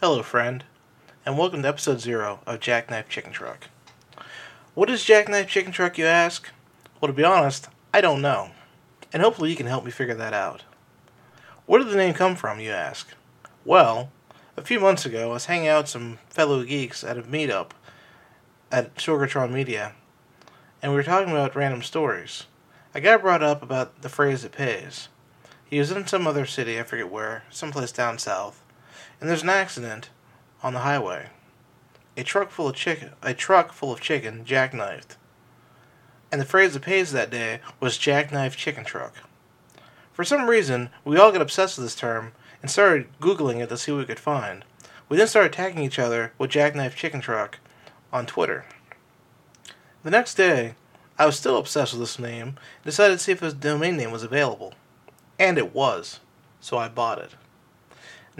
Hello, friend, and welcome to episode zero of Jackknife Chicken Truck. What is Jackknife Chicken Truck, you ask? Well, to be honest, I don't know, and hopefully you can help me figure that out. Where did the name come from, you ask? Well, a few months ago, I was hanging out with some fellow geeks at a meetup at Sorgatron Media, and we were talking about random stories. A guy brought up about the phrase "it pays." He was in some other city, I forget where, someplace down south, and there's an accident on the highway. A truck full of chicken, a truck full of chicken, jackknifed. And the phrase that pays that day was jackknife chicken truck. For some reason, we all got obsessed with this term and started Googling it to see what we could find. We then started tagging each other with jackknife chicken truck on Twitter. The next day, I was still obsessed with this name and decided to see if his domain name was available. And it was, so I bought it.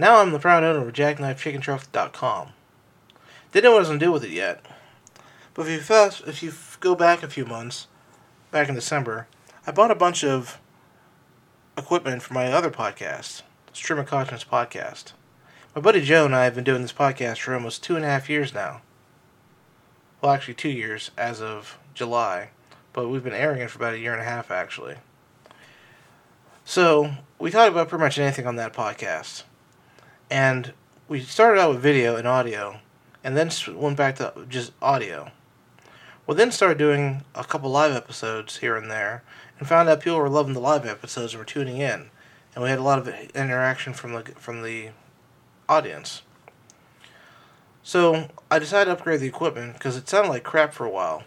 Now I'm the proud owner of jackknifechickenTruck.com. Didn't know what I was going to do with it yet. But if you, fast, if you go back a few months, back in December, I bought a bunch of equipment for my other podcast, Stream of Conscience Podcast. My buddy Joe and I have been doing this podcast for almost two and a half years now. Well, actually, two years as of July, but we've been airing it for about a year and a half, actually. So, we talked about pretty much anything on that podcast. And we started out with video and audio, and then went back to just audio. We then started doing a couple live episodes here and there, and found out people were loving the live episodes and were tuning in, and we had a lot of interaction from the from the audience. So I decided to upgrade the equipment because it sounded like crap for a while.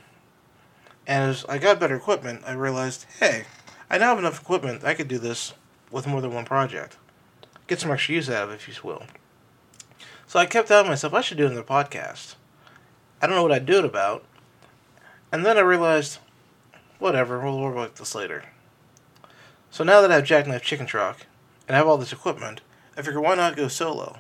And as I got better equipment, I realized, hey, I now have enough equipment I could do this with more than one project. Get some extra use out of it, if you will. So I kept telling myself I should do another podcast. I don't know what I'd do it about. And then I realized, whatever, we'll work about this later. So now that I have Jackknife Chicken Truck and I have all this equipment, I figure why not go solo?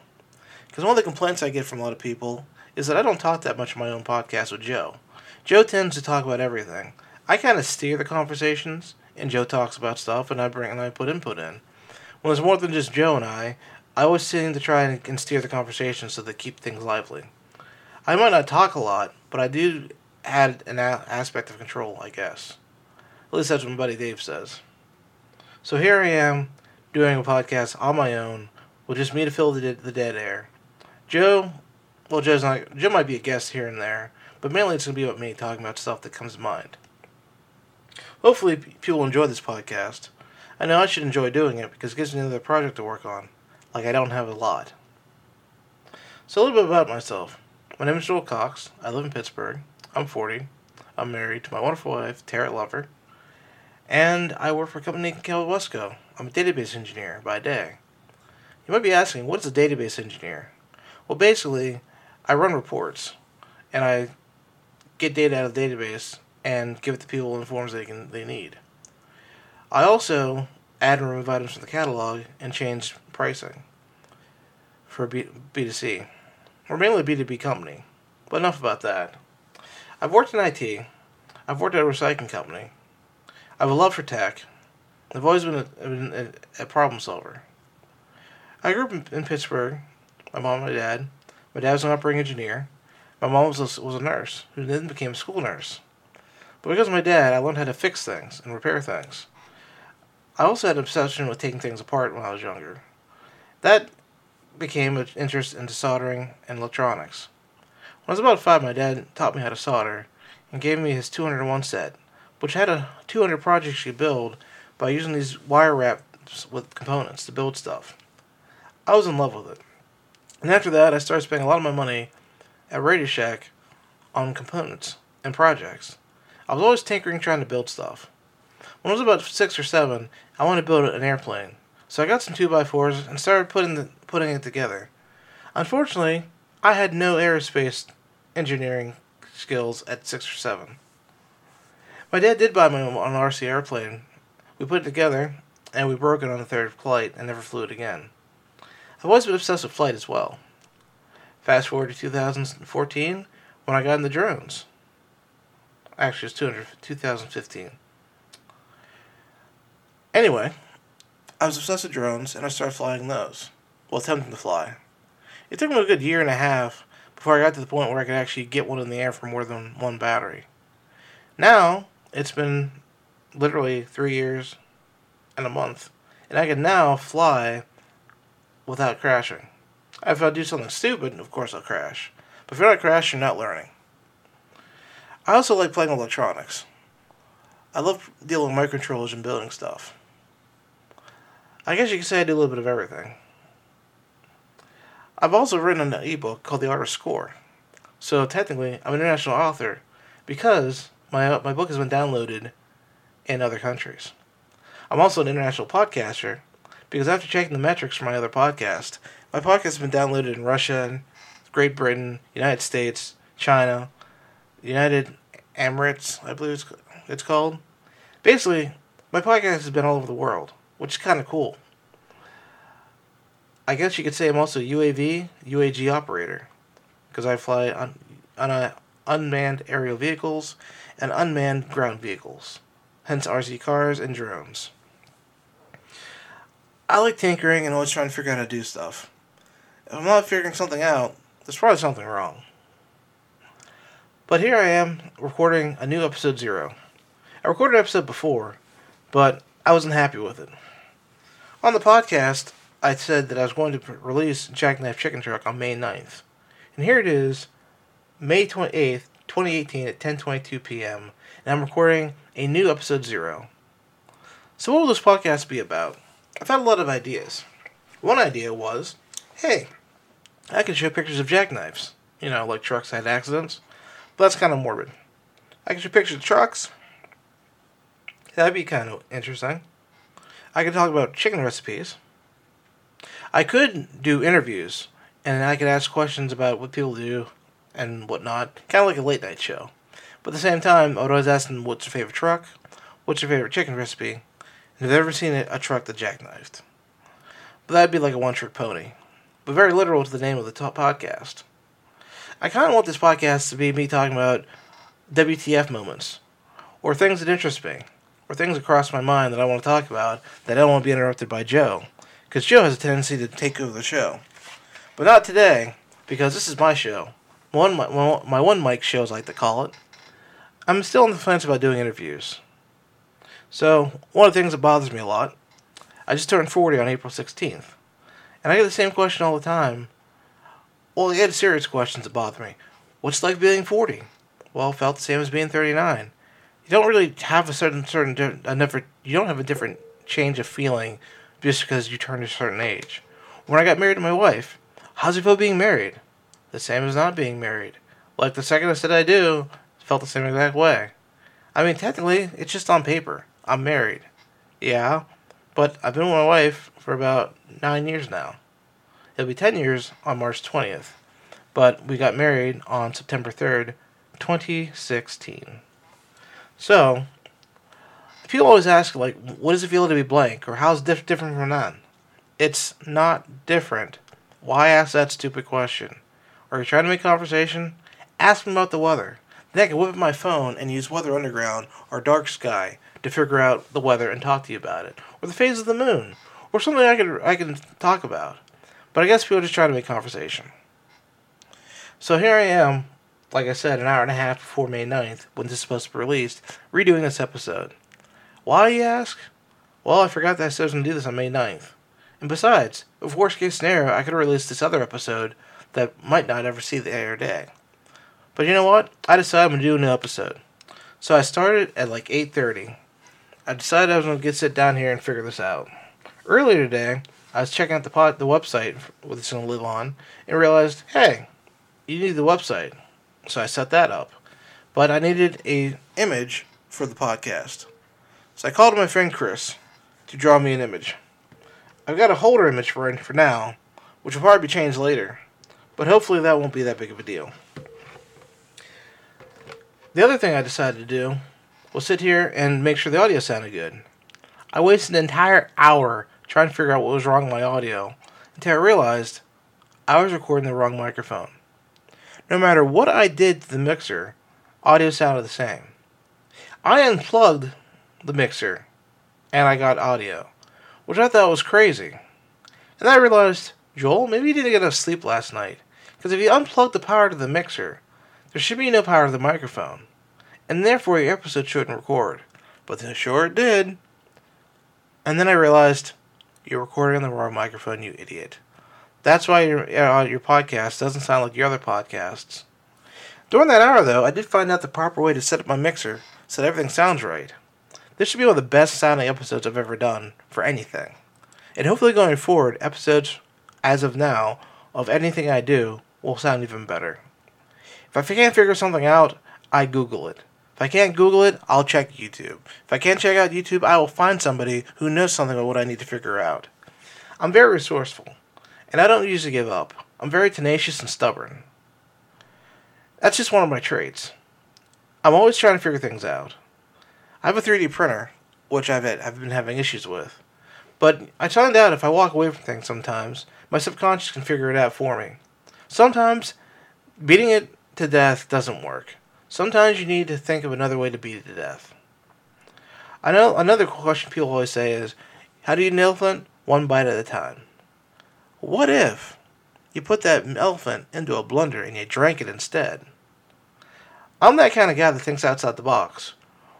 Because one of the complaints I get from a lot of people is that I don't talk that much in my own podcast with Joe. Joe tends to talk about everything. I kind of steer the conversations, and Joe talks about stuff, and I bring and I put input in. When it's more than just Joe and I, I always seem to try and steer the conversation so they keep things lively. I might not talk a lot, but I do add an a- aspect of control, I guess. At least that's what my buddy Dave says. So here I am doing a podcast on my own with just me to fill the, the dead air. Joe, well, Joe's not. Joe might be a guest here and there, but mainly it's gonna be about me talking about stuff that comes to mind. Hopefully, people enjoy this podcast. I know I should enjoy doing it because it gives me another project to work on. Like I don't have a lot. So a little bit about myself. My name is Joel Cox. I live in Pittsburgh. I'm 40. I'm married to my wonderful wife, Tara Lover. And I work for a company called Wesco. I'm a database engineer by day. You might be asking, what is a database engineer? Well, basically, I run reports, and I get data out of the database and give it to people in forms they can they need. I also add and remove items from the catalog and change pricing for B B2C. We're mainly a B2B company, but enough about that. I've worked in IT. I've worked at a recycling company. I have a love for tech. I've always been a, been a, a problem solver. I grew up in, in, Pittsburgh. My mom and my dad. My dad was an operating engineer. My mom was a, was a nurse who then became a school nurse. But because of my dad, I learned how to fix things and repair things. I also had an obsession with taking things apart when I was younger. That became an interest into soldering and electronics. When I was about five, my dad taught me how to solder and gave me his 201 set, which had a 200 projects you build by using these wire wraps with components to build stuff. I was in love with it. And after that, I started spending a lot of my money at Radio Shack on components and projects. I was always tinkering, trying to build stuff. When I was about six or seven, I wanted to build an airplane, so I got some two by fours and started putting the, putting it together. Unfortunately, I had no aerospace engineering skills at six or seven. My dad did buy me an RC airplane. We put it together, and we broke it on the third flight and never flew it again. I've always been obsessed with flight as well. Fast forward to 2014 when I got into drones. Actually, it's 200, 2015. Anyway, I was obsessed with drones and I started flying those. Well, attempting to fly. It took me a good year and a half before I got to the point where I could actually get one in the air for more than one battery. Now, it's been literally three years and a month, and I can now fly without crashing. If I do something stupid, of course I'll crash. But if you're not crashing, you're not learning. I also like playing electronics. I love dealing with microcontrollers and building stuff. I guess you could say I do a little bit of everything. I've also written an ebook called The Art of Score. So technically, I'm an international author because my my book has been downloaded in other countries. I'm also an international podcaster because after checking the metrics for my other podcast, my podcast has been downloaded in Russia, Great Britain, United States, China, United Emirates, I believe it's, it's called. Basically, my podcast has been all over the world, which is kind of cool. I guess you could say I'm also UAV, UAG operator, because I fly on, on a unmanned aerial vehicles and unmanned ground vehicles, hence RC cars and drones. I like tinkering and always trying to figure out how to do stuff. If I'm not figuring something out, there's probably something wrong. But here I am recording a new episode zero. I recorded an episode before, but I wasn't happy with it. On the podcast, I said that I was going to release Jackknife Chicken Truck on May 9th. And here it is, May 28th, 2018 at 10:22 p.m. and I'm recording a new episode 0. So what will this podcast be about? I've had a lot of ideas. One idea was, hey, I can show pictures of jackknives. You know, like trucks had accidents. But that's kind of morbid. I can show pictures of trucks. That'd be kind of interesting. I could talk about chicken recipes. I could do interviews, and I could ask questions about what people do and whatnot, kind of like a late night show. But at the same time, I would always ask them, "What's your favorite truck? What's your favorite chicken recipe? And have you ever seen a truck that jackknifed?" But that'd be like a one-trick pony, but very literal to the name of the top podcast. I kind of want this podcast to be me talking about WTF moments, or things that interest me, or things across my mind that I want to talk about that I don't want to be interrupted by Joe because Joe has a tendency to take over the show. But not today, because this is my show. One, my, my one mic show, as I like to call it. I'm still on the fence about doing interviews. So, one of the things that bothers me a lot, I just turned 40 on April 16th. And I get the same question all the time. Well, I get serious questions that bother me. What's it like being 40? Well, felt the same as being 39. Don't really have a certain, certain, a different, you don't have a different change of feeling just because you turned a certain age. When I got married to my wife, how's it feel being married? The same as not being married. Like the second I said I do, felt the same exact way. I mean, technically, it's just on paper. I'm married. Yeah, but I've been with my wife for about nine years now. It'll be 10 years on March 20th, but we got married on September 3rd, 2016. So, people always ask like, what does it feel to be blank, or how's it different from none? It's not different. Why ask that stupid question? Are you trying to make conversation? Ask me about the weather. Then I can whip up my phone and use Weather Underground or Dark Sky to figure out the weather and talk to you about it, or the phase of the moon, or something I can I can talk about. But I guess people are just trying to make conversation. So here I am, like I said, an hour and a half before May 9th, when this is supposed to be released, redoing this episode. Why, you ask? Well, I forgot that I said I was going to do this on May 9th. And besides, if worst case scenario, I could release this other episode that might not ever see the air day. But you know what? I decided I'm going to do a new episode. So I started at like 8.30. I decided I was going to get sit down here and figure this out. Earlier today, I was checking out the pod, the website it's going to live on and realized, hey, you need the website. So I set that up. But I needed a image for the podcast. So I called my friend Chris to draw me an image. I've got a holder image for for now, which will probably be changed later, but hopefully that won't be that big of a deal. The other thing I decided to do was sit here and make sure the audio sounded good. I wasted an entire hour trying to figure out what was wrong with my audio until I realized I was recording the wrong microphone. No matter what I did to the mixer, audio sounded the same. I unplugged the mixer, and I got audio, which I thought was crazy. And I realized Joel, maybe you didn't get enough sleep last night. Because if you unplug the power to the mixer, there should be no power to the microphone. And therefore your episode shouldn't record. But then sure it did. And then I realized you're recording on the wrong microphone, you idiot. That's why your uh, your podcast doesn't sound like your other podcasts. During that hour, though, I did find out the proper way to set up my mixer so that everything sounds right. This should be one of the best sounding episodes I've ever done for anything. And hopefully, going forward, episodes, as of now, of anything I do will sound even better. If I can't figure something out, I Google it. If I can't Google it, I'll check YouTube. If I can't check out YouTube, I will find somebody who knows something about what I need to figure out. I'm very resourceful, and I don't usually give up. I'm very tenacious and stubborn. That's just one of my traits. I'm always trying to figure things out. I have a 3D printer, which I've, had, I've been having issues with. But I find out if I walk away from things sometimes, my subconscious can figure it out for me. Sometimes beating it to death doesn't work. Sometimes you need to think of another way to beat it to death. I know another question people always say is, how do you nail elephant? One bite at a time. What if you put that elephant into a blender and you drank it instead? I'm that kind of guy that thinks outside the box.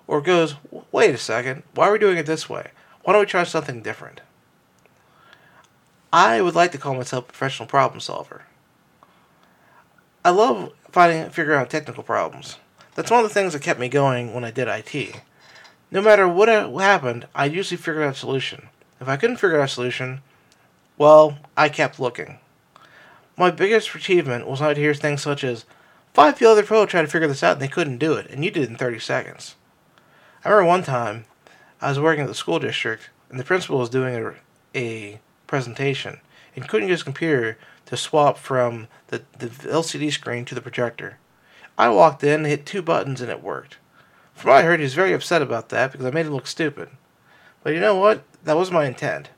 Or goes, wait a second, why are we doing it this way? Why don't we try something different? I would like to call myself a professional problem solver. I love finding and figuring out technical problems. That's one of the things that kept me going when I did IT. No matter uh, what happened, I usually figured out a solution. If I couldn't figure out a solution, well, I kept looking. My biggest achievement was not to hear things such as, five other people tried to figure this out and they couldn't do it, and you did it in 30 seconds. I remember one time I was working at the school district, and the principal was doing a, a presentation and couldn't use his computer to swap from the, the LCD screen to the projector. I walked in, hit two buttons, and it worked. From what I heard, he was very upset about that because I made him look stupid. But you know what? That was my intent.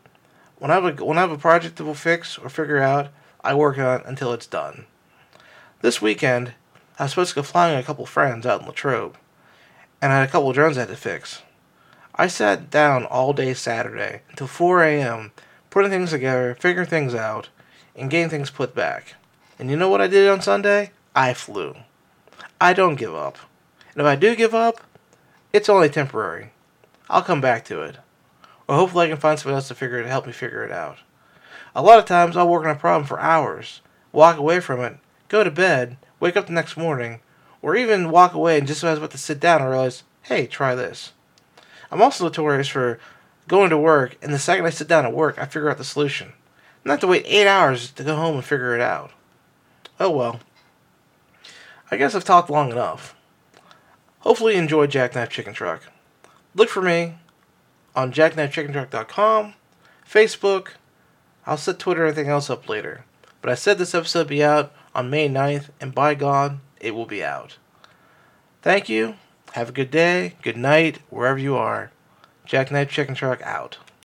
When I have a, when I have a project that will fix or figure out, I work on it until it's done. This weekend, I was supposed to go flying with a couple friends out in Latrobe, and I had a couple drones I had to fix. I sat down all day Saturday until 4 a.m., putting things together, figuring things out, and getting things put back. And you know what I did on Sunday? I flew. I don't give up. And if I do give up, it's only temporary. I'll come back to it. Or hopefully I can find someone else to figure it help me figure it out. A lot of times I'll work on a problem for hours, walk away from it, go to bed, wake up the next morning, or even walk away and just as I was about to sit down I realize, hey, try this. I'm also notorious for going to work and the second I sit down at work I figure out the solution. Not to wait eight hours to go home and figure it out. Oh well. I guess I've talked long enough. Hopefully you enjoyed Jackknife Chicken Truck. Look for me on jackknifechickentruck.com, Facebook. I'll set Twitter and everything else up later. But I said this episode be out on May 9th, and by God, it will be out. Thank you. Have a good day, good night, wherever you are. Jackknife Chicken Truck out.